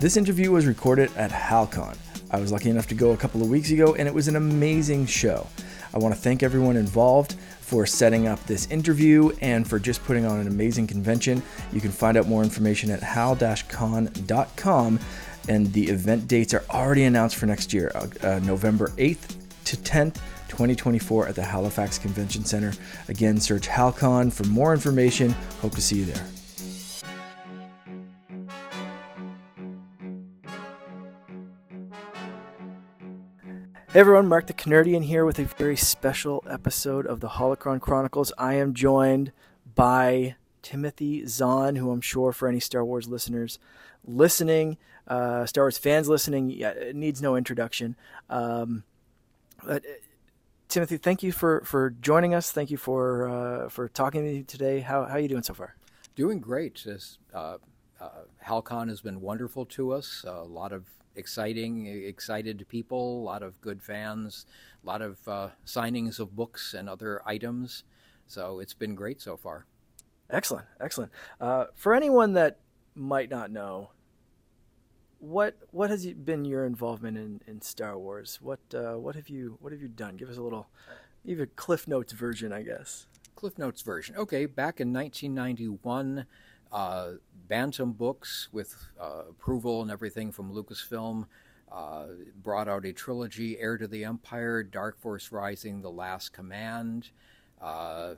This interview was recorded at HalCon. I was lucky enough to go a couple of weeks ago, and it was an amazing show. I want to thank everyone involved for setting up this interview and for just putting on an amazing convention. You can find out more information at hal-con.com, and the event dates are already announced for next year, uh, November 8th to 10th. 2024 at the Halifax Convention Center. Again, search HalCon for more information. Hope to see you there. Hey everyone, Mark the Canerdian here with a very special episode of the Holocron Chronicles. I am joined by Timothy Zahn, who I'm sure for any Star Wars listeners listening, uh, Star Wars fans listening, yeah, it needs no introduction. Um, but, uh, Timothy, thank you for, for joining us. Thank you for uh, for talking to me today. How how are you doing so far? Doing great. This, uh, uh, Halcon has been wonderful to us. a lot of exciting, excited people, a lot of good fans, a lot of uh, signings of books and other items. So it's been great so far. Excellent, excellent. Uh, for anyone that might not know, what what has been your involvement in, in Star Wars? What uh, what have you what have you done? Give us a little, even Cliff Notes version, I guess. Cliff Notes version. Okay, back in 1991 uh, Bantam Books, with uh, approval and everything from Lucasfilm, uh, brought out a trilogy Heir to the Empire, Dark Force Rising, The Last Command. Uh,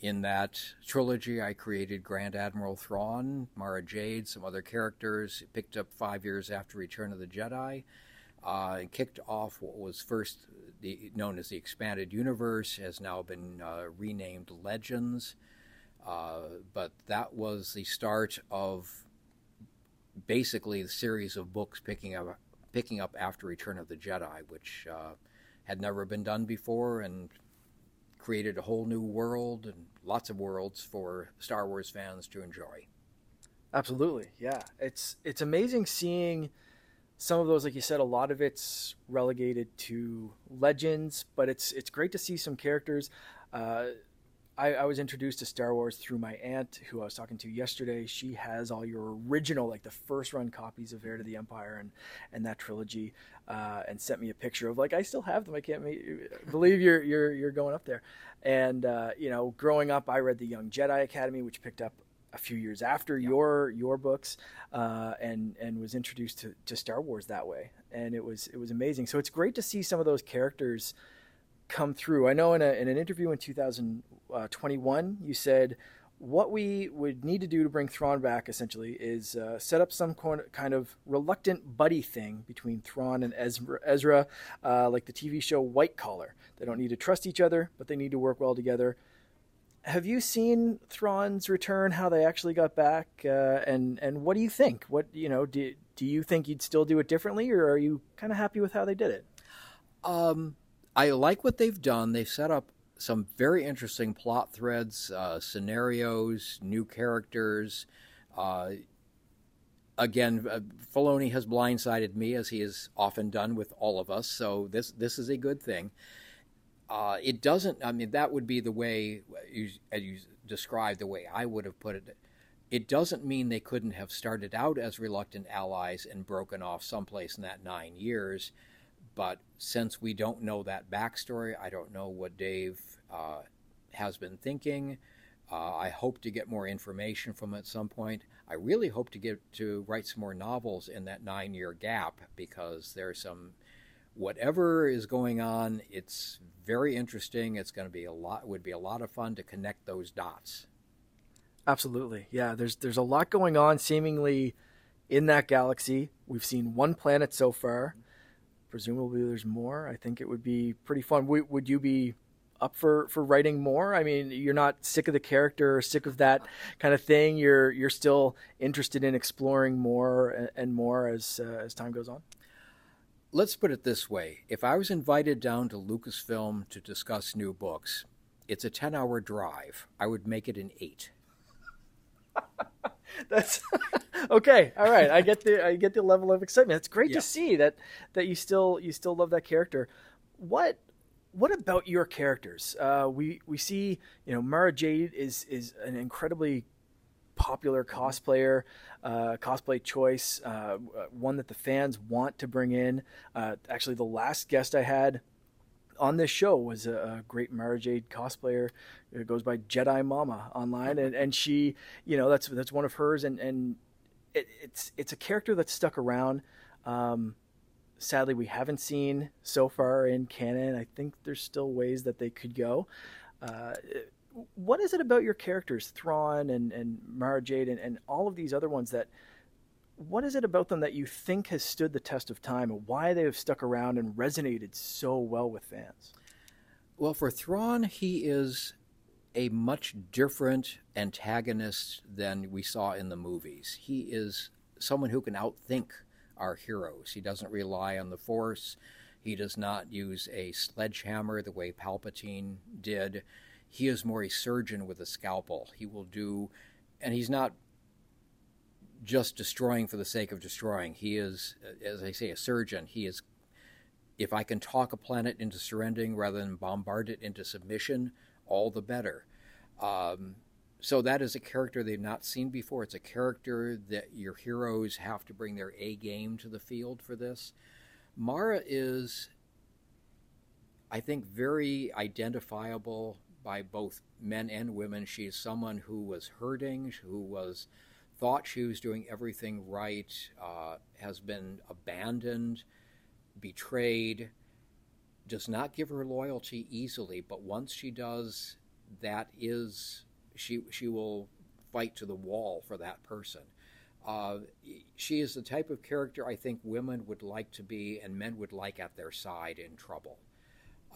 in that trilogy, I created Grand Admiral Thrawn, Mara Jade, some other characters. Picked up five years after Return of the Jedi. Uh, kicked off what was first the, known as the Expanded Universe, has now been uh, renamed Legends. Uh, but that was the start of basically the series of books picking up picking up after Return of the Jedi, which uh, had never been done before and created a whole new world and lots of worlds for Star Wars fans to enjoy. Absolutely, yeah. It's it's amazing seeing some of those, like you said, a lot of it's relegated to legends, but it's it's great to see some characters. Uh, I, I, was introduced to Star Wars through my aunt, who I was talking to yesterday. She has all your original, like the first run copies of Heir to the Empire and and that trilogy, uh, and sent me a picture of like I still have them. I can't make, believe you're you're you're going up there. And uh, you know, growing up, I read the Young Jedi Academy, which picked up a few years after your your books, uh, and and was introduced to, to Star Wars that way, and it was it was amazing. So it's great to see some of those characters come through. I know in, a, in an interview in 2021, you said what we would need to do to bring Thrawn back essentially is uh, set up some kind of reluctant buddy thing between Thrawn and Ezra, uh, like the TV show White Collar. They don't need to trust each other, but they need to work well together. Have you seen Thrawn's return? How they actually got back, uh, and and what do you think? What you know, do do you think you'd still do it differently, or are you kind of happy with how they did it? Um, I like what they've done. They've set up some very interesting plot threads, uh, scenarios, new characters. Uh, again, uh, Filoni has blindsided me as he has often done with all of us. So this this is a good thing. Uh, it doesn't. I mean, that would be the way you, as you described the way I would have put it. It doesn't mean they couldn't have started out as reluctant allies and broken off someplace in that nine years. But since we don't know that backstory, I don't know what Dave uh, has been thinking. Uh, I hope to get more information from at some point. I really hope to get to write some more novels in that nine-year gap because there's some whatever is going on. It's very interesting. It's going to be a lot. Would be a lot of fun to connect those dots. Absolutely, yeah. There's there's a lot going on seemingly in that galaxy. We've seen one planet so far presumably there's more. I think it would be pretty fun. W- would you be up for, for writing more? I mean, you're not sick of the character or sick of that kind of thing. You're you're still interested in exploring more and, and more as uh, as time goes on. Let's put it this way: if I was invited down to Lucasfilm to discuss new books, it's a ten-hour drive. I would make it an eight. That's okay. All right, I get the I get the level of excitement. It's great yeah. to see that that you still you still love that character. What what about your characters? Uh, we we see you know Mara Jade is is an incredibly popular cosplayer, uh, cosplay choice, uh, one that the fans want to bring in. Uh, actually, the last guest I had on this show was a, a great Mara Jade cosplayer. It goes by Jedi Mama online, and, and she, you know, that's that's one of hers, and and it, it's it's a character that's stuck around. Um, sadly, we haven't seen so far in canon. I think there's still ways that they could go. Uh, what is it about your characters, Thrawn and and Mara Jade, and, and all of these other ones that? What is it about them that you think has stood the test of time, and why they have stuck around and resonated so well with fans? Well, for Thrawn, he is a much different antagonist than we saw in the movies. He is someone who can outthink our heroes. He doesn't rely on the Force. He does not use a sledgehammer the way Palpatine did. He is more a surgeon with a scalpel. He will do, and he's not just destroying for the sake of destroying. He is, as I say, a surgeon. He is, if I can talk a planet into surrendering rather than bombard it into submission, all the better. Um, so that is a character they've not seen before. It's a character that your heroes have to bring their A game to the field for this. Mara is, I think, very identifiable by both men and women. She is someone who was hurting, who was thought she was doing everything right, uh, has been abandoned, betrayed, does not give her loyalty easily, but once she does, that is she she will fight to the wall for that person. Uh, she is the type of character I think women would like to be and men would like at their side in trouble.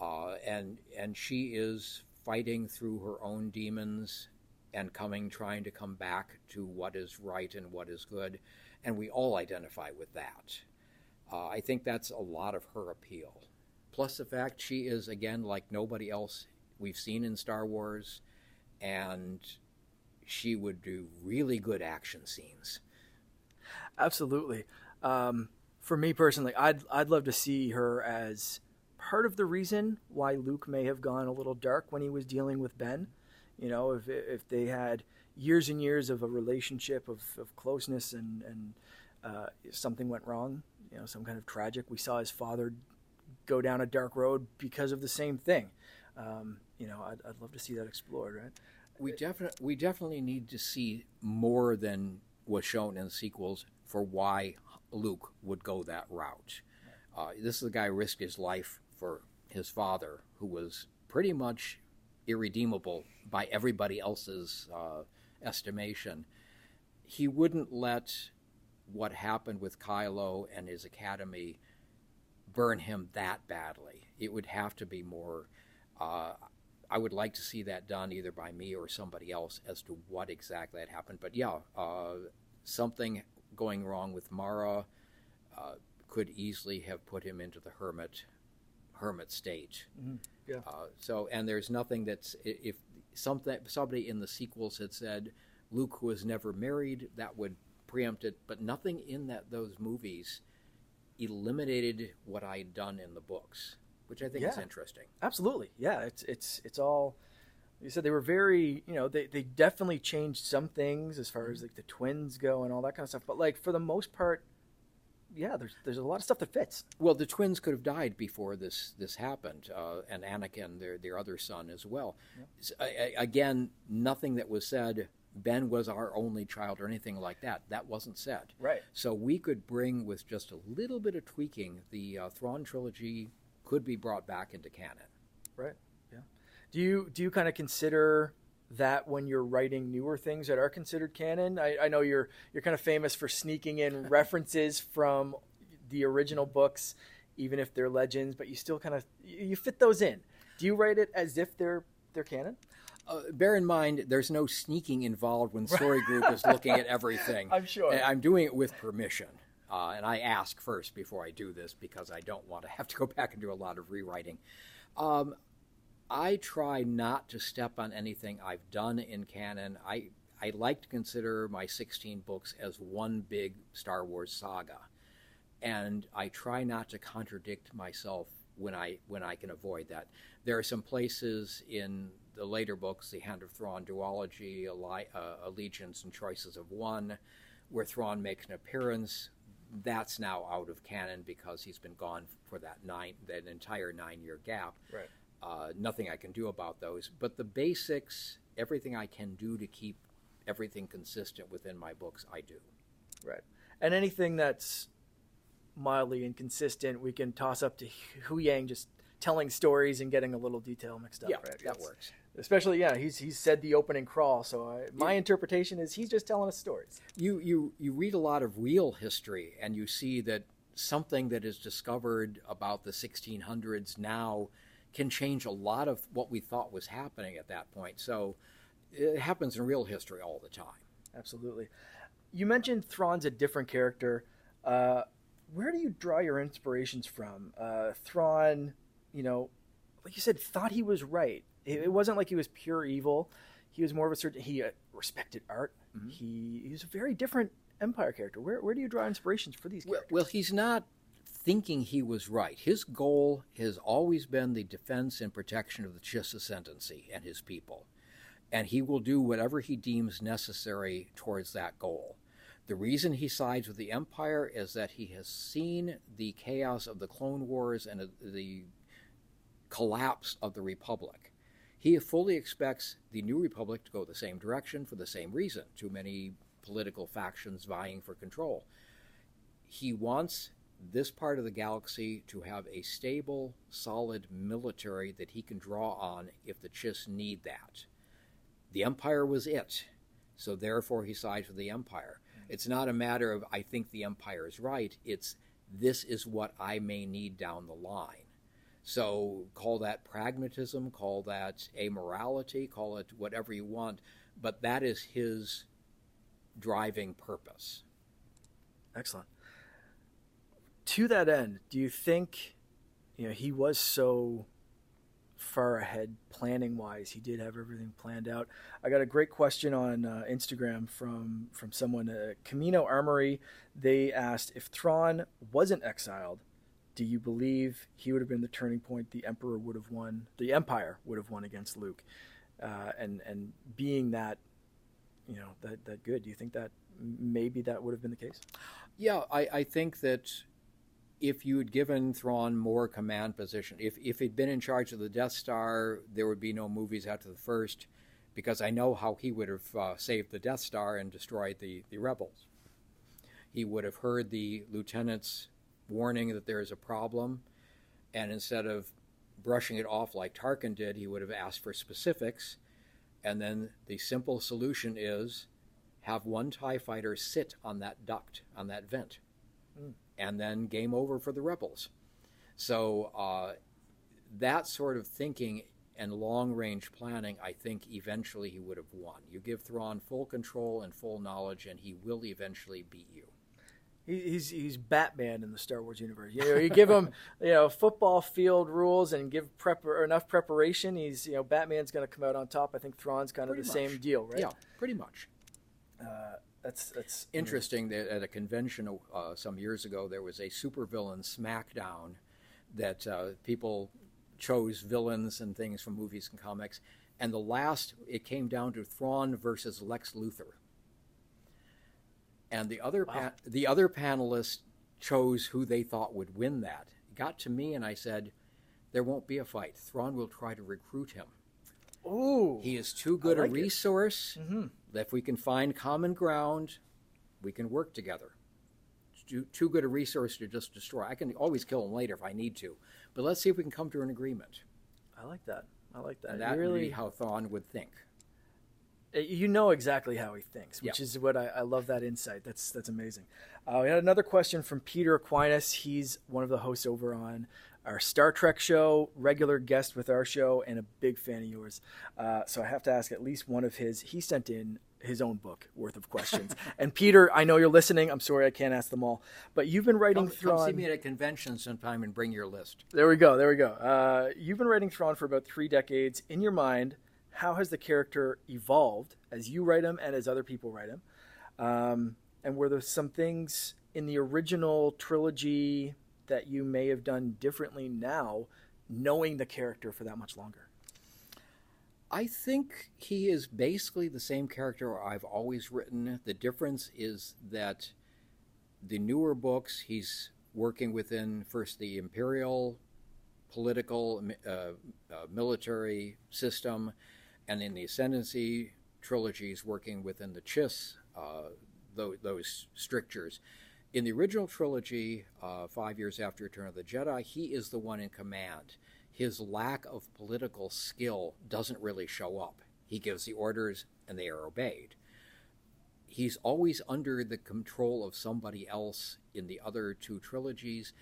Uh, and and she is fighting through her own demons and coming trying to come back to what is right and what is good and we all identify with that. Uh, i think that's a lot of her appeal. Plus the fact she is again like nobody else we've seen in star wars and she would do really good action scenes. Absolutely. Um, for me personally i'd, I'd love to see her as part of the reason why luke may have gone a little dark when he was dealing with ben you know, if if they had years and years of a relationship of, of closeness and and uh, something went wrong, you know, some kind of tragic. We saw his father go down a dark road because of the same thing. Um, you know, I'd, I'd love to see that explored, right? We definitely we definitely need to see more than was shown in the sequels for why Luke would go that route. Uh, this is the guy who risked his life for his father, who was pretty much irredeemable by everybody else's uh, estimation. He wouldn't let what happened with Kylo and his academy burn him that badly. It would have to be more. Uh, I would like to see that done either by me or somebody else as to what exactly had happened. But yeah, uh, something going wrong with Mara uh, could easily have put him into the hermit hermit state. Mm-hmm. Yeah. Uh, so, and there's nothing that's if something somebody in the sequels had said Luke was never married, that would preempt it. But nothing in that those movies eliminated what I'd done in the books, which I think yeah. is interesting. Absolutely, yeah. It's it's it's all. You said they were very, you know, they, they definitely changed some things as far as like the twins go and all that kind of stuff. But like for the most part, yeah, there's there's a lot of stuff that fits. Well, the twins could have died before this this happened, uh, and Anakin, their their other son, as well. again, nothing that was said. Ben was our only child, or anything like that. That wasn't said. Right. So we could bring, with just a little bit of tweaking, the uh, Thrawn trilogy could be brought back into canon. Right. Yeah. Do you do you kind of consider that when you're writing newer things that are considered canon? I, I know you're you're kind of famous for sneaking in references from the original books, even if they're legends, but you still kind of you fit those in. Do you write it as if they're they're canon? Uh, bear in mind, there's no sneaking involved when Story Group is looking at everything. I'm sure. I'm doing it with permission. Uh, and I ask first before I do this because I don't want to have to go back and do a lot of rewriting. Um, I try not to step on anything I've done in canon. I I like to consider my 16 books as one big Star Wars saga, and I try not to contradict myself when I when I can avoid that. There are some places in the later books, the Hand of Thrawn duology, uh, Allegiance, and Choices of One, where Thrawn makes an appearance. That's now out of canon because he's been gone for that nine, that entire nine-year gap. Right. Uh, nothing I can do about those, but the basics, everything I can do to keep everything consistent within my books, I do. Right. And anything that's mildly inconsistent, we can toss up to Huyang just telling stories and getting a little detail mixed up. Yeah, right? that works. Especially, yeah, he's he's said the opening crawl. So I, my yeah. interpretation is he's just telling us stories. You you you read a lot of real history, and you see that something that is discovered about the 1600s now can change a lot of what we thought was happening at that point. So it happens in real history all the time. Absolutely. You mentioned Thrawn's a different character. Uh, where do you draw your inspirations from? Uh, Thrawn, you know, like you said, thought he was right. It, it, wasn't like he was pure evil. He was more of a certain. He uh, respected art. Mm-hmm. He, he was a very different Empire character. Where where do you draw inspirations for these characters? Well, well, he's not thinking he was right. His goal has always been the defense and protection of the Chiss Ascendancy and his people, and he will do whatever he deems necessary towards that goal. The reason he sides with the Empire is that he has seen the chaos of the Clone Wars and the collapse of the Republic. He fully expects the New Republic to go the same direction for the same reason too many political factions vying for control. He wants this part of the galaxy to have a stable, solid military that he can draw on if the Chiss need that. The Empire was it, so therefore he sides with the Empire. It's not a matter of, I think the empire is right. It's, this is what I may need down the line. So call that pragmatism, call that amorality, call it whatever you want, but that is his driving purpose. Excellent. To that end, do you think you know he was so far ahead planning wise. He did have everything planned out. I got a great question on uh, Instagram from from someone, uh, Camino Armory. They asked if Thrawn wasn't exiled, do you believe he would have been the turning point? The Emperor would have won. The Empire would have won against Luke, uh, and and being that, you know, that that good. Do you think that maybe that would have been the case? Yeah, I, I think that if you had given Thrawn more command position, if if he'd been in charge of the Death Star, there would be no movies after the first, because I know how he would have uh, saved the Death Star and destroyed the the rebels. He would have heard the lieutenant's warning that there is a problem, and instead of brushing it off like Tarkin did, he would have asked for specifics, and then the simple solution is have one TIE fighter sit on that duct, on that vent. Mm and then game over for the rebels. So uh, that sort of thinking and long range planning, I think eventually he would have won. You give Thrawn full control and full knowledge, and he will eventually beat you. He's he's Batman in the Star Wars universe. You know, you give him you know football field rules and give prep enough preparation. He's you know Batman's going to come out on top. I think Thrawn's kind of pretty the much. same deal, right? Yeah, pretty much. Uh, that's that's interesting. That at a convention uh, some years ago, there was a supervillain SmackDown that uh, people chose villains and things from movies and comics, and the last it came down to Thrawn versus Lex Luthor, and the other wow. pa- the other panelists chose who they thought would win that. It got to me, and I said, "There won't be a fight. Thrawn will try to recruit him." Ooh, he is too good like a resource. Mm-hmm. If we can find common ground, we can work together. Too, too good a resource to just destroy. I can always kill them later if I need to, but let's see if we can come to an agreement. I like that. I like that. And that really... would be how Thrawn would think. Uh, you know exactly how he thinks, which is what I, I, love that insight. That's that's amazing. Uh, we had another question from Peter Aquinas. He's one of the hosts over on our Star Trek show, regular guest with our show, and a big fan of yours. Uh, so I have to ask at least one of his. He sent in his own book worth of questions. and Peter, I know you're listening. I'm sorry I can't ask them all, but you've been writing come, Thrawn. Come see me at a convention sometime and bring your list. There we go. There we go. Uh, you've been writing Thrawn for about three decades. In your mind, how has the character evolved as you write him and as other people write him? Um, and were there some things in the original trilogy that you may have done differently now, knowing the character for that much longer? I think he is basically the same character I've always written. The difference is that the newer books, he's working within first the imperial political uh, uh, military system, and in the ascendancy trilogies, working within the Chiss, uh, those, those, strictures. In the original trilogy, uh, five years after Return of the Jedi, he is the one in command. His lack of political skill doesn't really show up. He gives the orders and they are obeyed he's always under the control of somebody else in the other two trilogies,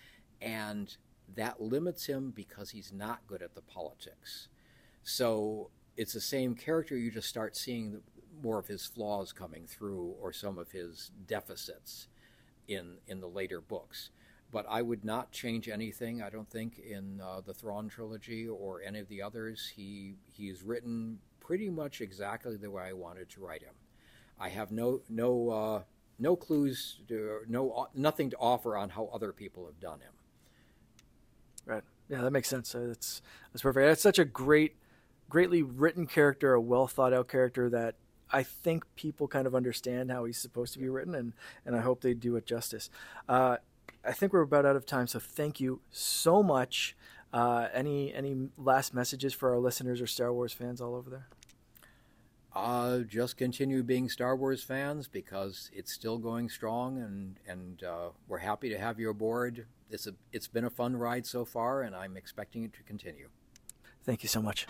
and that limits him because he's not good at the politics. So it's the same character, you just start seeing more of his flaws coming through or some of his deficits in, in the later books. But I would not change anything, I don't think, in uh, the Thrawn trilogy or any of the others. He, he he's written pretty much exactly the way I wanted to write him. I have no no uh, no clues, to, no nothing to offer on how other people have done him. Right. Yeah, that makes sense. That's that's perfect. That's such a great, greatly written character, a well thought out character that I think people kind of understand how he's supposed to be written, and and I hope they do it justice. Uh, I think we're about out of time, so thank you so much. Uh, any any last messages for our listeners or Star Wars fans all over there? Uh, just continue being Star Wars fans because it's still going strong, and and uh, we're happy to have you aboard. It's a it's been a fun ride so far, and I'm expecting it to continue. Thank you so much.